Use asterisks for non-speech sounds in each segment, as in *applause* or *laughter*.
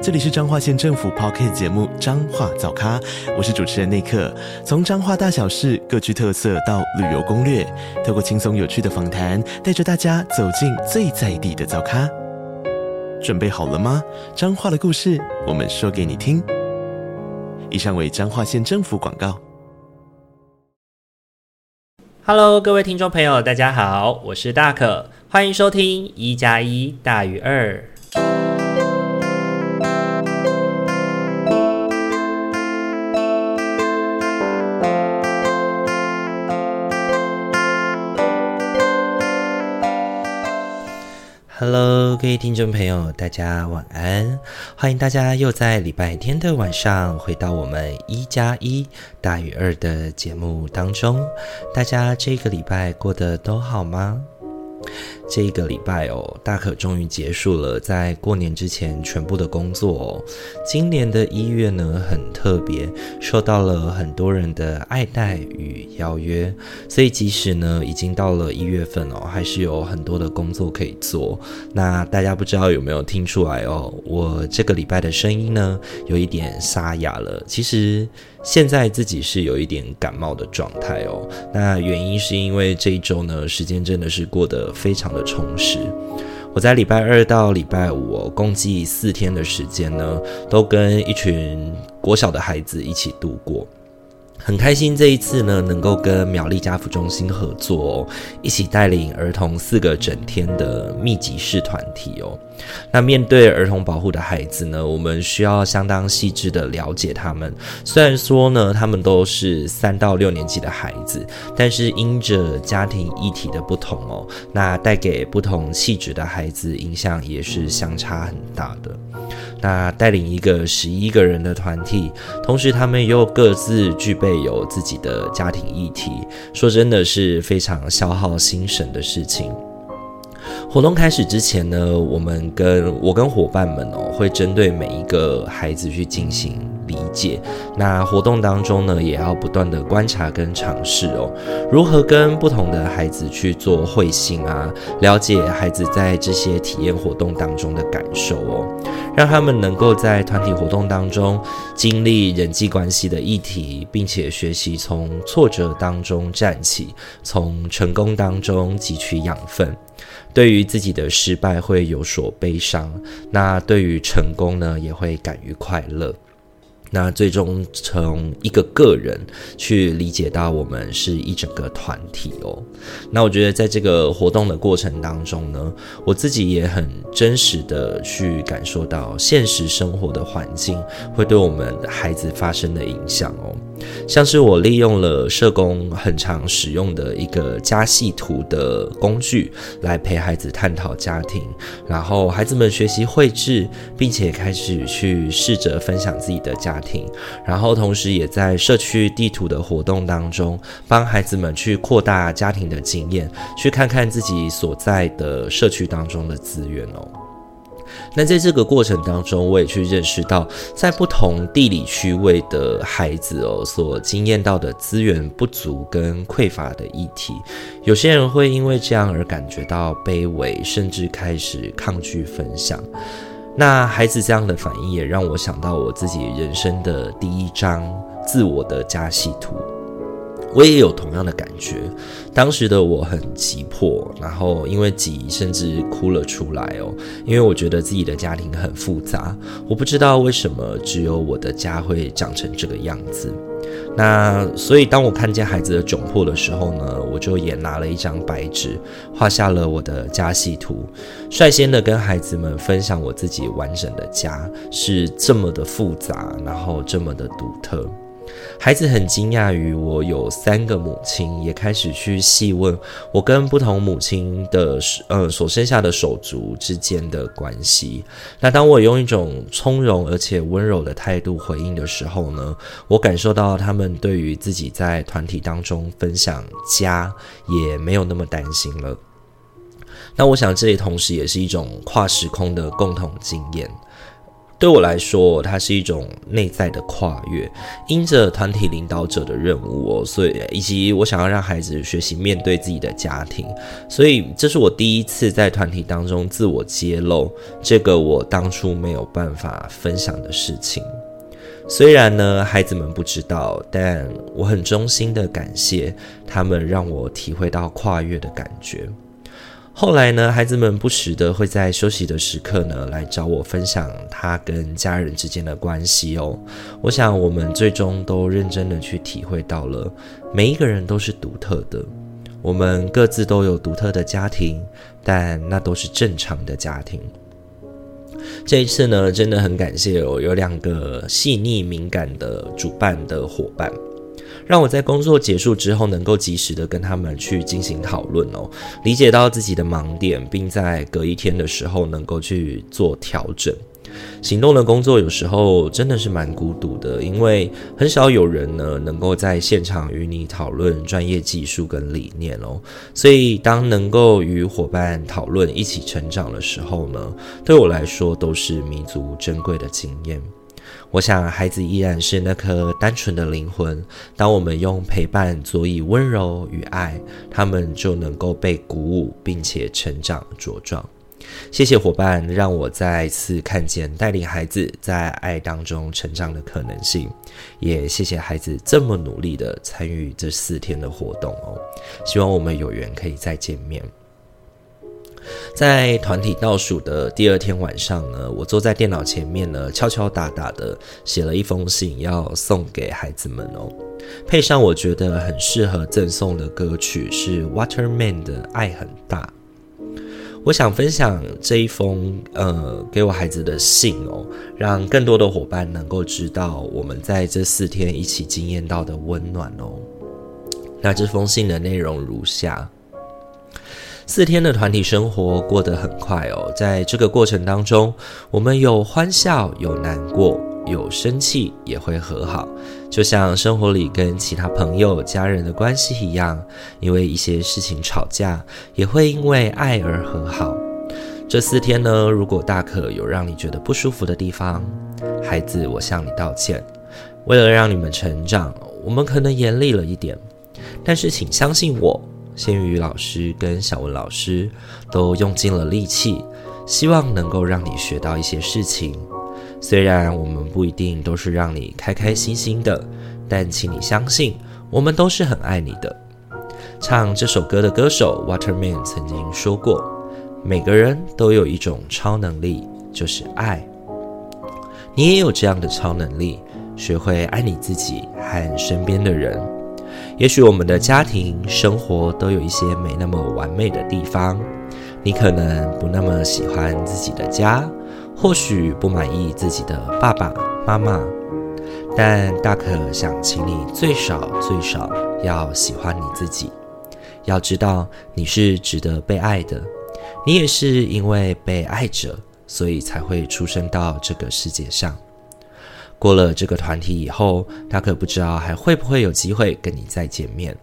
这里是彰化县政府 Podcast 节目《彰化早咖》，我是主持人内克。从彰化大小事各具特色到旅游攻略，透过轻松有趣的访谈，带着大家走进最在地的早咖。准备好了吗？彰化的故事，我们说给你听。以上为彰化县政府广告。Hello，各位听众朋友，大家好，我是大可，欢迎收听一加一大于二。Hello，各位听众朋友，大家晚安！欢迎大家又在礼拜天的晚上回到我们一加一大于二的节目当中。大家这个礼拜过得都好吗？这一个礼拜哦，大可终于结束了在过年之前全部的工作哦。今年的一月呢，很特别，受到了很多人的爱戴与邀约，所以即使呢已经到了一月份哦，还是有很多的工作可以做。那大家不知道有没有听出来哦？我这个礼拜的声音呢，有一点沙哑了。其实。现在自己是有一点感冒的状态哦，那原因是因为这一周呢，时间真的是过得非常充实。我在礼拜二到礼拜五哦，共计四天的时间呢，都跟一群国小的孩子一起度过。很开心这一次呢，能够跟苗栗家扶中心合作，一起带领儿童四个整天的密集式团体哦。那面对儿童保护的孩子呢，我们需要相当细致的了解他们。虽然说呢，他们都是三到六年级的孩子，但是因着家庭议题的不同哦，那带给不同气质的孩子影响也是相差很大的。那带领一个十一个人的团体，同时他们又各自具备有自己的家庭议题，说真的是非常消耗心神的事情。活动开始之前呢，我们跟我跟伙伴们哦，会针对每一个孩子去进行理解。那活动当中呢，也要不断的观察跟尝试哦，如何跟不同的孩子去做会心啊，了解孩子在这些体验活动当中的感受哦，让他们能够在团体活动当中经历人际关系的议题，并且学习从挫折当中站起，从成功当中汲取养分。对于自己的失败会有所悲伤，那对于成功呢，也会感于快乐。那最终从一个个人去理解到我们是一整个团体哦。那我觉得在这个活动的过程当中呢，我自己也很真实的去感受到现实生活的环境会对我们孩子发生的影响哦。像是我利用了社工很常使用的一个家系图的工具来陪孩子探讨家庭，然后孩子们学习绘制，并且开始去试着分享自己的家庭，然后同时也在社区地图的活动当中，帮孩子们去扩大家庭的经验，去看看自己所在的社区当中的资源哦。那在这个过程当中，我也去认识到，在不同地理区位的孩子哦，所经验到的资源不足跟匮乏的议题，有些人会因为这样而感觉到卑微，甚至开始抗拒分享。那孩子这样的反应，也让我想到我自己人生的第一张自我的家系图。我也有同样的感觉，当时的我很急迫，然后因为急甚至哭了出来哦，因为我觉得自己的家庭很复杂，我不知道为什么只有我的家会长成这个样子。那所以当我看见孩子的窘迫的时候呢，我就也拿了一张白纸，画下了我的家系图，率先的跟孩子们分享我自己完整的家是这么的复杂，然后这么的独特。孩子很惊讶于我有三个母亲，也开始去细问我跟不同母亲的呃所生下的手足之间的关系。那当我用一种从容而且温柔的态度回应的时候呢，我感受到他们对于自己在团体当中分享家也没有那么担心了。那我想，这里同时也是一种跨时空的共同经验。对我来说，它是一种内在的跨越，因着团体领导者的任务哦，所以以及我想要让孩子学习面对自己的家庭，所以这是我第一次在团体当中自我揭露这个我当初没有办法分享的事情。虽然呢，孩子们不知道，但我很衷心的感谢他们，让我体会到跨越的感觉。后来呢，孩子们不时的会在休息的时刻呢，来找我分享他跟家人之间的关系哦。我想我们最终都认真的去体会到了，每一个人都是独特的，我们各自都有独特的家庭，但那都是正常的家庭。这一次呢，真的很感谢哦，有两个细腻敏感的主办的伙伴。让我在工作结束之后，能够及时的跟他们去进行讨论哦，理解到自己的盲点，并在隔一天的时候能够去做调整。行动的工作有时候真的是蛮孤独的，因为很少有人呢能够在现场与你讨论专业技术跟理念哦。所以当能够与伙伴讨论一起成长的时候呢，对我来说都是弥足珍贵的经验。我想，孩子依然是那颗单纯的灵魂。当我们用陪伴佐以温柔与爱，他们就能够被鼓舞，并且成长茁壮。谢谢伙伴，让我再次看见带领孩子在爱当中成长的可能性。也谢谢孩子这么努力的参与这四天的活动哦。希望我们有缘可以再见面。在团体倒数的第二天晚上呢，我坐在电脑前面呢，敲敲打打的写了一封信，要送给孩子们哦。配上我觉得很适合赠送的歌曲是 Waterman 的《爱很大》。我想分享这一封呃给我孩子的信哦，让更多的伙伴能够知道我们在这四天一起经验到的温暖哦。那这封信的内容如下。四天的团体生活过得很快哦，在这个过程当中，我们有欢笑，有难过，有生气，也会和好，就像生活里跟其他朋友、家人的关系一样，因为一些事情吵架，也会因为爱而和好。这四天呢，如果大可有让你觉得不舒服的地方，孩子，我向你道歉。为了让你们成长，我们可能严厉了一点，但是请相信我。鲜语老师跟小文老师都用尽了力气，希望能够让你学到一些事情。虽然我们不一定都是让你开开心心的，但请你相信，我们都是很爱你的。唱这首歌的歌手 Waterman 曾经说过：“每个人都有一种超能力，就是爱。你也有这样的超能力，学会爱你自己和身边的人。”也许我们的家庭生活都有一些没那么完美的地方，你可能不那么喜欢自己的家，或许不满意自己的爸爸妈妈，但大可想请你最少最少要喜欢你自己，要知道你是值得被爱的，你也是因为被爱着，所以才会出生到这个世界上。过了这个团体以后，他可不知道还会不会有机会跟你再见面。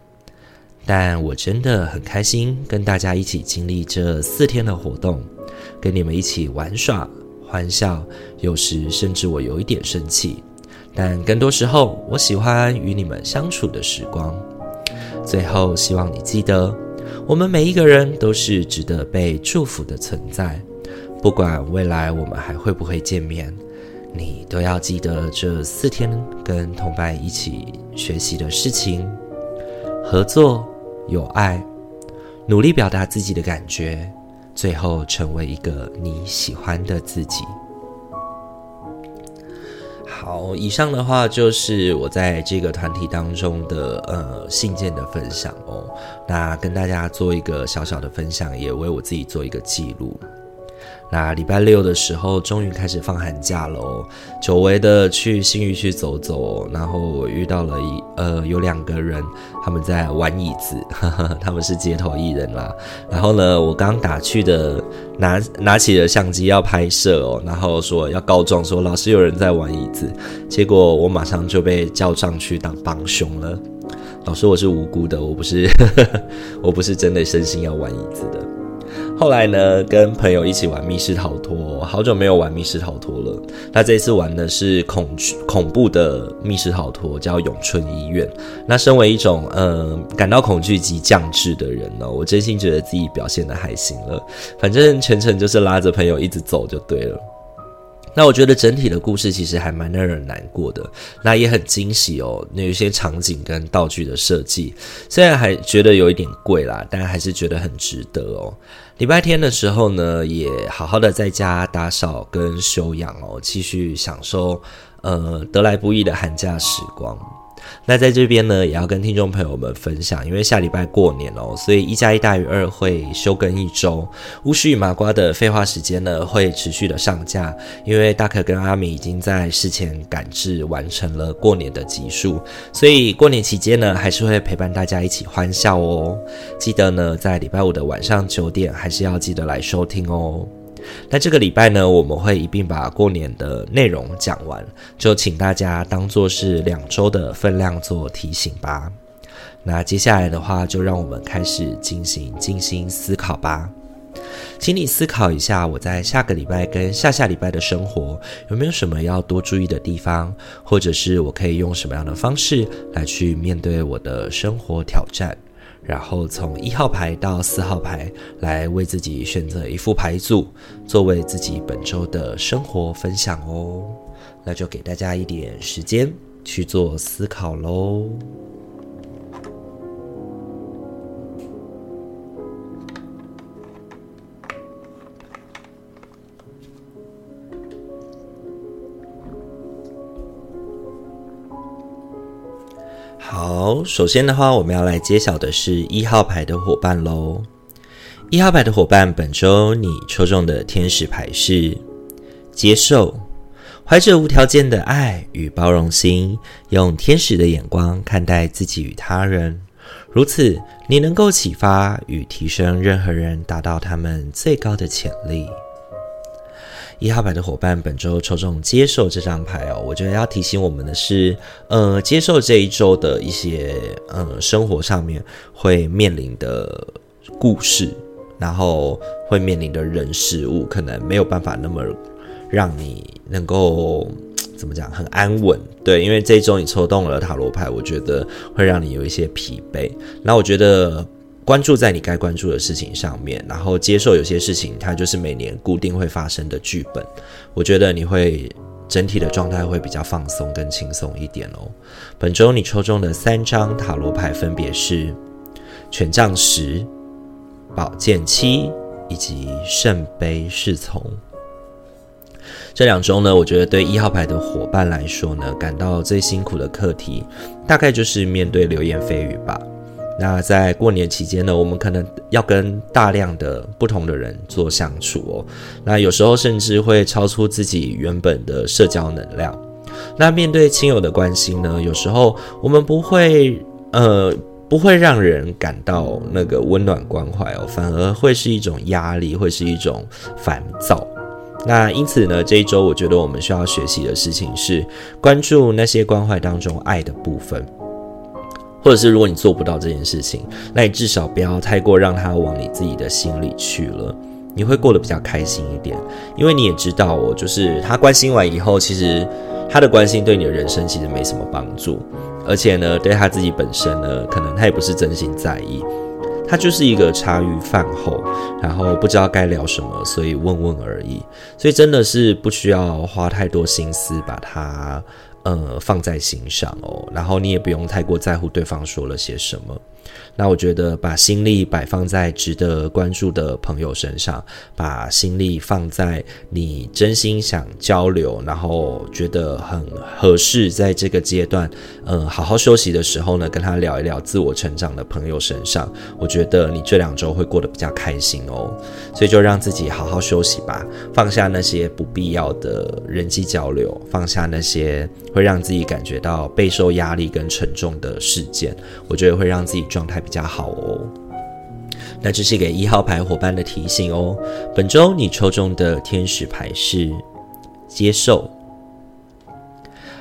但我真的很开心跟大家一起经历这四天的活动，跟你们一起玩耍、欢笑，有时甚至我有一点生气。但更多时候，我喜欢与你们相处的时光。最后，希望你记得，我们每一个人都是值得被祝福的存在，不管未来我们还会不会见面。你都要记得这四天跟同伴一起学习的事情：合作、有爱、努力表达自己的感觉，最后成为一个你喜欢的自己。好，以上的话就是我在这个团体当中的呃信件的分享哦。那跟大家做一个小小的分享，也为我自己做一个记录。那礼拜六的时候，终于开始放寒假了哦。久违的去新余去走走，然后我遇到了一呃有两个人，他们在玩椅子，呵呵，他们是街头艺人啦。然后呢，我刚打去的拿拿起了相机要拍摄哦，然后说要告状说老师有人在玩椅子，结果我马上就被叫上去当帮凶了。老师，我是无辜的，我不是 *laughs* 我不是真的身心要玩椅子的。后来呢，跟朋友一起玩密室逃脱，好久没有玩密室逃脱了。那这次玩的是恐恐怖的密室逃脱，叫永春医院。那身为一种呃感到恐惧及降智的人呢，我真心觉得自己表现的还行了。反正全程就是拉着朋友一直走就对了。那我觉得整体的故事其实还蛮让人难过的，那也很惊喜哦。那有些场景跟道具的设计，虽然还觉得有一点贵啦，但还是觉得很值得哦。礼拜天的时候呢，也好好的在家打扫跟休养哦，继续享受呃得来不易的寒假时光。那在这边呢，也要跟听众朋友们分享，因为下礼拜过年哦，所以一加一大于二会休更一周。巫师与麻瓜的废话时间呢，会持续的上架，因为大可跟阿米已经在事前赶制完成了过年的集数，所以过年期间呢，还是会陪伴大家一起欢笑哦。记得呢，在礼拜五的晚上九点，还是要记得来收听哦。那这个礼拜呢，我们会一并把过年的内容讲完，就请大家当做是两周的分量做提醒吧。那接下来的话，就让我们开始进行静心思考吧。请你思考一下，我在下个礼拜跟下下礼拜的生活有没有什么要多注意的地方，或者是我可以用什么样的方式来去面对我的生活挑战。然后从一号牌到四号牌来为自己选择一副牌组，作为自己本周的生活分享哦。那就给大家一点时间去做思考喽。好，首先的话，我们要来揭晓的是一号牌的伙伴喽。一号牌的伙伴，本周你抽中的天使牌是接受，怀着无条件的爱与包容心，用天使的眼光看待自己与他人。如此，你能够启发与提升任何人，达到他们最高的潜力。一号牌的伙伴，本周抽中接受这张牌哦，我觉得要提醒我们的是，呃，接受这一周的一些呃生活上面会面临的故事，然后会面临的人事物，可能没有办法那么让你能够怎么讲很安稳。对，因为这一周你抽动了塔罗牌，我觉得会让你有一些疲惫。那我觉得。关注在你该关注的事情上面，然后接受有些事情，它就是每年固定会发生的剧本。我觉得你会整体的状态会比较放松跟轻松一点哦。本周你抽中的三张塔罗牌分别是权杖十、宝剑七以及圣杯侍从。这两周呢，我觉得对一号牌的伙伴来说呢，感到最辛苦的课题，大概就是面对流言蜚语吧。那在过年期间呢，我们可能要跟大量的不同的人做相处哦。那有时候甚至会超出自己原本的社交能量。那面对亲友的关心呢，有时候我们不会呃不会让人感到那个温暖关怀哦，反而会是一种压力，会是一种烦躁。那因此呢，这一周我觉得我们需要学习的事情是关注那些关怀当中爱的部分。或者是如果你做不到这件事情，那你至少不要太过让他往你自己的心里去了，你会过得比较开心一点。因为你也知道我，就是他关心完以后，其实他的关心对你的人生其实没什么帮助，而且呢，对他自己本身呢，可能他也不是真心在意，他就是一个茶余饭后，然后不知道该聊什么，所以问问而已。所以真的是不需要花太多心思把他。呃，放在心上哦，然后你也不用太过在乎对方说了些什么。那我觉得把心力摆放在值得关注的朋友身上，把心力放在你真心想交流，然后觉得很合适，在这个阶段，嗯，好好休息的时候呢，跟他聊一聊自我成长的朋友身上，我觉得你这两周会过得比较开心哦。所以就让自己好好休息吧，放下那些不必要的人际交流，放下那些会让自己感觉到备受压力跟沉重的事件，我觉得会让自己状态比较好哦，那这是给一号牌伙伴的提醒哦。本周你抽中的天使牌是接受。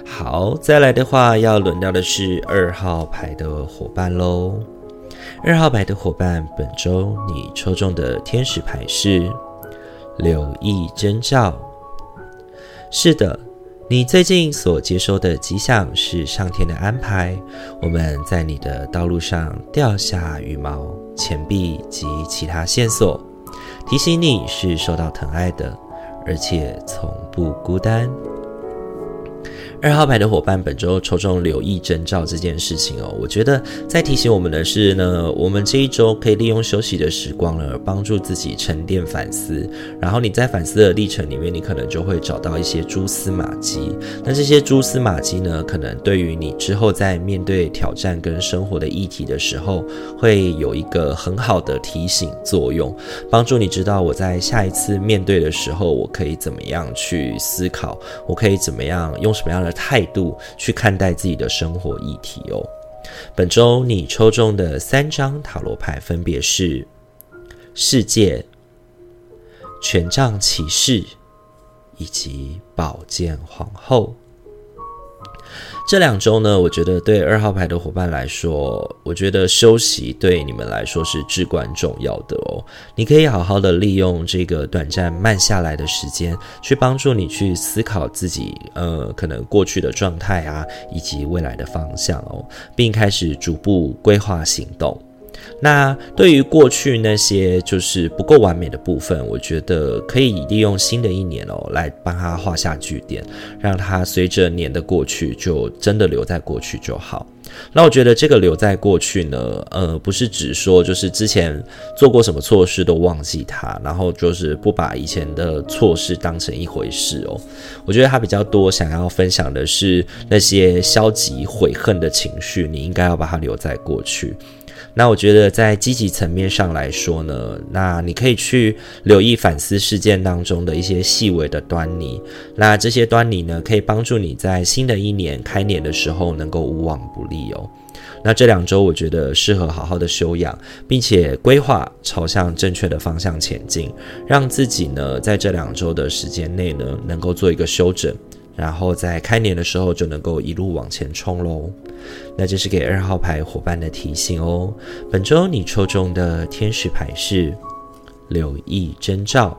好，再来的话要轮到的是二号牌的伙伴喽。二号牌的伙伴，本周你抽中的天使牌是留意征兆。是的，你最近所接收的吉祥是上天的安排。我们在你的道路上掉下羽毛、钱币及其他线索，提醒你是受到疼爱的，而且从不孤单。二号牌的伙伴，本周抽中留意征兆这件事情哦，我觉得在提醒我们的是呢，我们这一周可以利用休息的时光呢，帮助自己沉淀反思。然后你在反思的历程里面，你可能就会找到一些蛛丝马迹。那这些蛛丝马迹呢，可能对于你之后在面对挑战跟生活的议题的时候，会有一个很好的提醒作用，帮助你知道我在下一次面对的时候，我可以怎么样去思考，我可以怎么样用什么样的态度去看待自己的生活议题哦。本周你抽中的三张塔罗牌分别是世界、权杖骑士以及宝剑皇后。这两周呢，我觉得对二号牌的伙伴来说，我觉得休息对你们来说是至关重要的哦。你可以好好的利用这个短暂慢下来的时间，去帮助你去思考自己，呃，可能过去的状态啊，以及未来的方向哦，并开始逐步规划行动。那对于过去那些就是不够完美的部分，我觉得可以利用新的一年哦，来帮他画下句点，让他随着年的过去，就真的留在过去就好。那我觉得这个留在过去呢，呃，不是指说就是之前做过什么错事都忘记他，然后就是不把以前的错事当成一回事哦。我觉得他比较多想要分享的是那些消极悔恨的情绪，你应该要把它留在过去。那我觉得在积极层面上来说呢，那你可以去留意反思事件当中的一些细微的端倪。那这些端倪呢，可以帮助你在新的一年开年的时候能够无往不利哦。那这两周我觉得适合好好的休养，并且规划朝向正确的方向前进，让自己呢在这两周的时间内呢能够做一个休整。然后在开年的时候就能够一路往前冲喽。那这是给二号牌伙伴的提醒哦。本周你抽中的天使牌是留意征兆。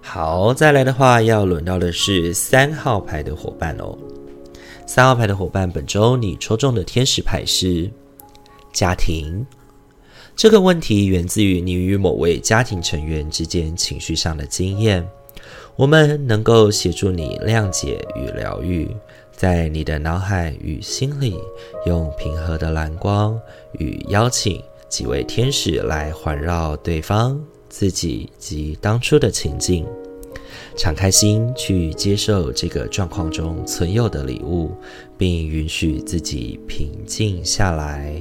好，再来的话要轮到的是三号牌的伙伴哦。三号牌的伙伴，本周你抽中的天使牌是家庭。这个问题源自于你与某位家庭成员之间情绪上的经验。我们能够协助你谅解与疗愈，在你的脑海与心里，用平和的蓝光与邀请几位天使来环绕对方、自己及当初的情境，敞开心去接受这个状况中存有的礼物，并允许自己平静下来。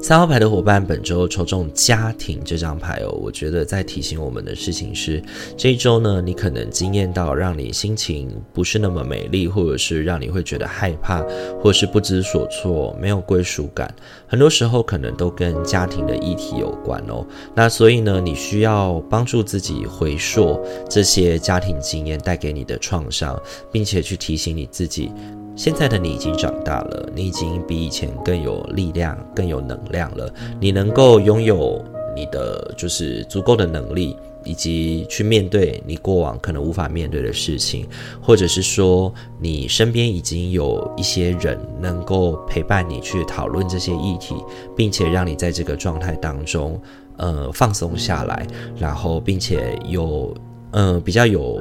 三号牌的伙伴，本周抽中家庭这张牌哦，我觉得在提醒我们的事情是，这一周呢，你可能惊艳到让你心情不是那么美丽，或者是让你会觉得害怕，或是不知所措，没有归属感，很多时候可能都跟家庭的议题有关哦。那所以呢，你需要帮助自己回溯这些家庭经验带给你的创伤，并且去提醒你自己。现在的你已经长大了，你已经比以前更有力量、更有能量了。你能够拥有你的就是足够的能力，以及去面对你过往可能无法面对的事情，或者是说你身边已经有一些人能够陪伴你去讨论这些议题，并且让你在这个状态当中，呃，放松下来，然后并且有呃比较有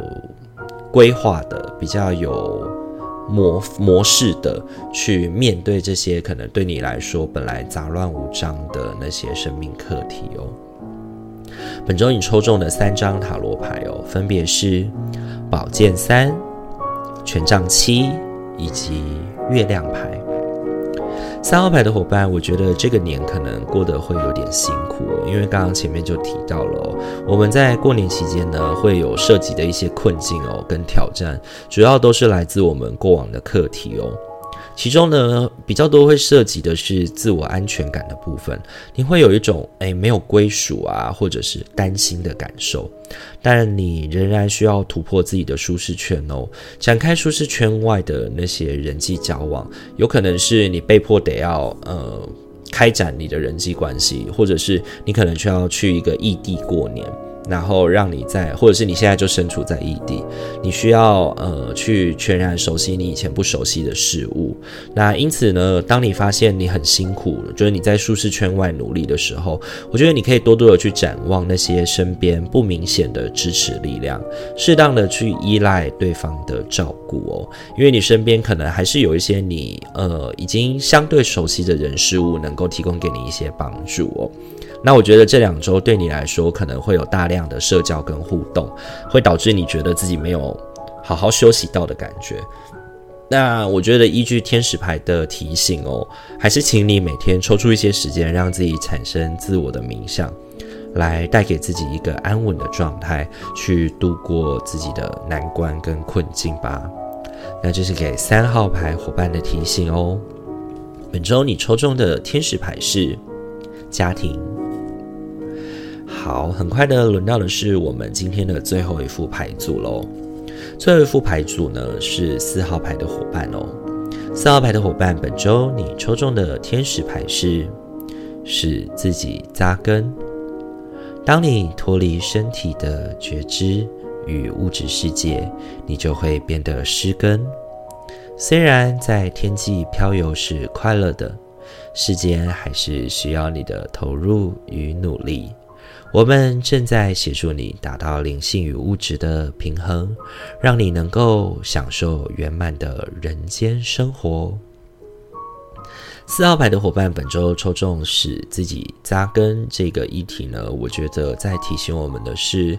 规划的，比较有。模模式的去面对这些可能对你来说本来杂乱无章的那些生命课题哦。本周你抽中的三张塔罗牌哦，分别是宝剑三、权杖七以及月亮牌。三号牌的伙伴，我觉得这个年可能过得会有点辛苦，因为刚刚前面就提到了，我们在过年期间呢，会有涉及的一些困境哦，跟挑战，主要都是来自我们过往的课题哦。其中呢，比较多会涉及的是自我安全感的部分，你会有一种诶没有归属啊，或者是担心的感受。但你仍然需要突破自己的舒适圈哦，展开舒适圈外的那些人际交往，有可能是你被迫得要呃开展你的人际关系，或者是你可能需要去一个异地过年。然后让你在，或者是你现在就身处在异地，你需要呃去全然熟悉你以前不熟悉的事物。那因此呢，当你发现你很辛苦，就是你在舒适圈外努力的时候，我觉得你可以多多的去展望那些身边不明显的支持力量，适当的去依赖对方的照顾哦，因为你身边可能还是有一些你呃已经相对熟悉的人事物能够提供给你一些帮助哦。那我觉得这两周对你来说可能会有大量的社交跟互动，会导致你觉得自己没有好好休息到的感觉。那我觉得依据天使牌的提醒哦，还是请你每天抽出一些时间，让自己产生自我的冥想，来带给自己一个安稳的状态，去度过自己的难关跟困境吧。那这是给三号牌伙伴的提醒哦。本周你抽中的天使牌是家庭。好，很快的轮到的是我们今天的最后一副牌组喽。最后一副牌组呢是四号牌的伙伴哦。四号牌的伙伴，本周你抽中的天使牌是使自己扎根。当你脱离身体的觉知与物质世界，你就会变得失根。虽然在天际飘游是快乐的，世间还是需要你的投入与努力。我们正在协助你达到灵性与物质的平衡，让你能够享受圆满的人间生活。四号牌的伙伴，本周抽中是自己扎根这个议题呢，我觉得在提醒我们的是。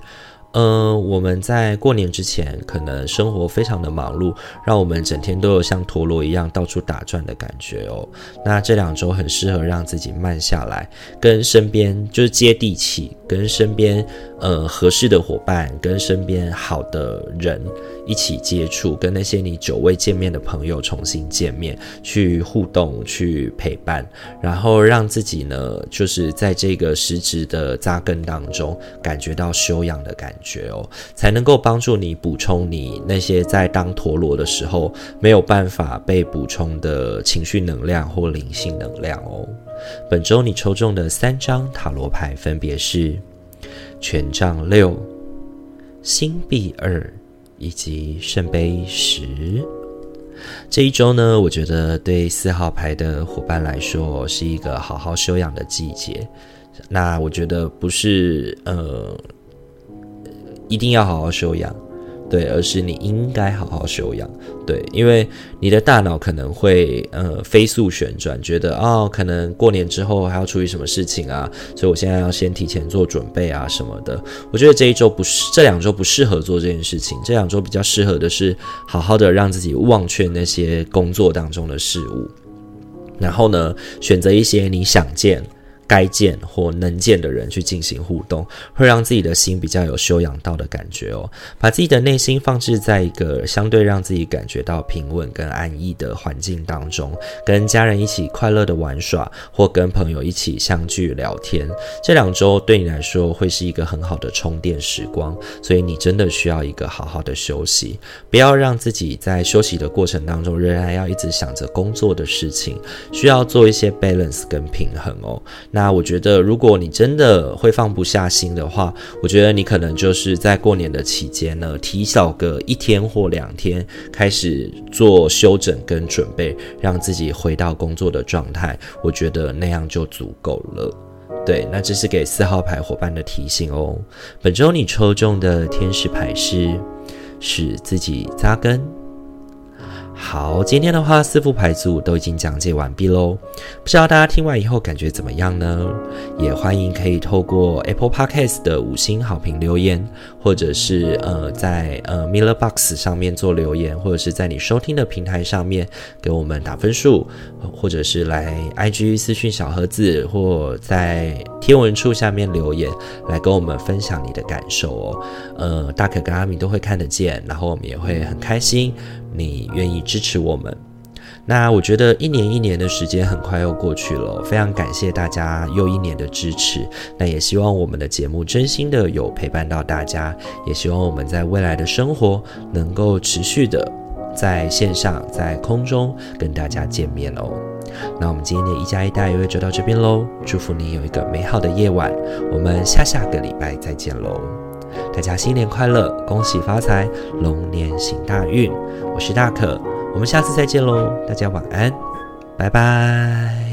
嗯、我们在过年之前，可能生活非常的忙碌，让我们整天都有像陀螺一样到处打转的感觉哦。那这两周很适合让自己慢下来，跟身边就是接地气，跟身边呃合适的伙伴，跟身边好的人一起接触，跟那些你久未见面的朋友重新见面，去互动，去陪伴，然后让自己呢，就是在这个实质的扎根当中，感觉到修养的感觉哦，才能够帮助你补充你那些在当陀螺的时候没有办法被补充的情绪能量或灵性能量哦。本周你抽中的三张塔罗牌分别是权杖六、星币二以及圣杯十。这一周呢，我觉得对四号牌的伙伴来说是一个好好休养的季节。那我觉得不是呃。一定要好好休养，对，而是你应该好好休养，对，因为你的大脑可能会呃飞速旋转，觉得哦，可能过年之后还要处理什么事情啊，所以我现在要先提前做准备啊什么的。我觉得这一周不是，这两周不适合做这件事情，这两周比较适合的是好好的让自己忘却那些工作当中的事物，然后呢，选择一些你想见。该见或能见的人去进行互动，会让自己的心比较有修养到的感觉哦。把自己的内心放置在一个相对让自己感觉到平稳跟安逸的环境当中，跟家人一起快乐的玩耍，或跟朋友一起相聚聊天。这两周对你来说会是一个很好的充电时光，所以你真的需要一个好好的休息，不要让自己在休息的过程当中仍然要一直想着工作的事情，需要做一些 balance 跟平衡哦。那我觉得，如果你真的会放不下心的话，我觉得你可能就是在过年的期间呢，提早个一天或两天开始做休整跟准备，让自己回到工作的状态。我觉得那样就足够了。对，那这是给四号牌伙伴的提醒哦。本周你抽中的天使牌是使自己扎根。好，今天的话，四副牌组都已经讲解完毕喽。不知道大家听完以后感觉怎么样呢？也欢迎可以透过 Apple Podcast 的五星好评留言，或者是呃在呃 Miller Box 上面做留言，或者是在你收听的平台上面给我们打分数，或者是来 IG 私讯小盒子，或在贴文处下面留言，来跟我们分享你的感受哦。呃，大可跟阿明都会看得见，然后我们也会很开心。你愿意支持我们，那我觉得一年一年的时间很快又过去了，非常感谢大家又一年的支持。那也希望我们的节目真心的有陪伴到大家，也希望我们在未来的生活能够持续的在线上、在空中跟大家见面哦。那我们今天的一加一大于二就到这边喽，祝福你有一个美好的夜晚，我们下下个礼拜再见喽。大家新年快乐，恭喜发财，龙年行大运。我是大可。我们下次再见喽，大家晚安，拜拜。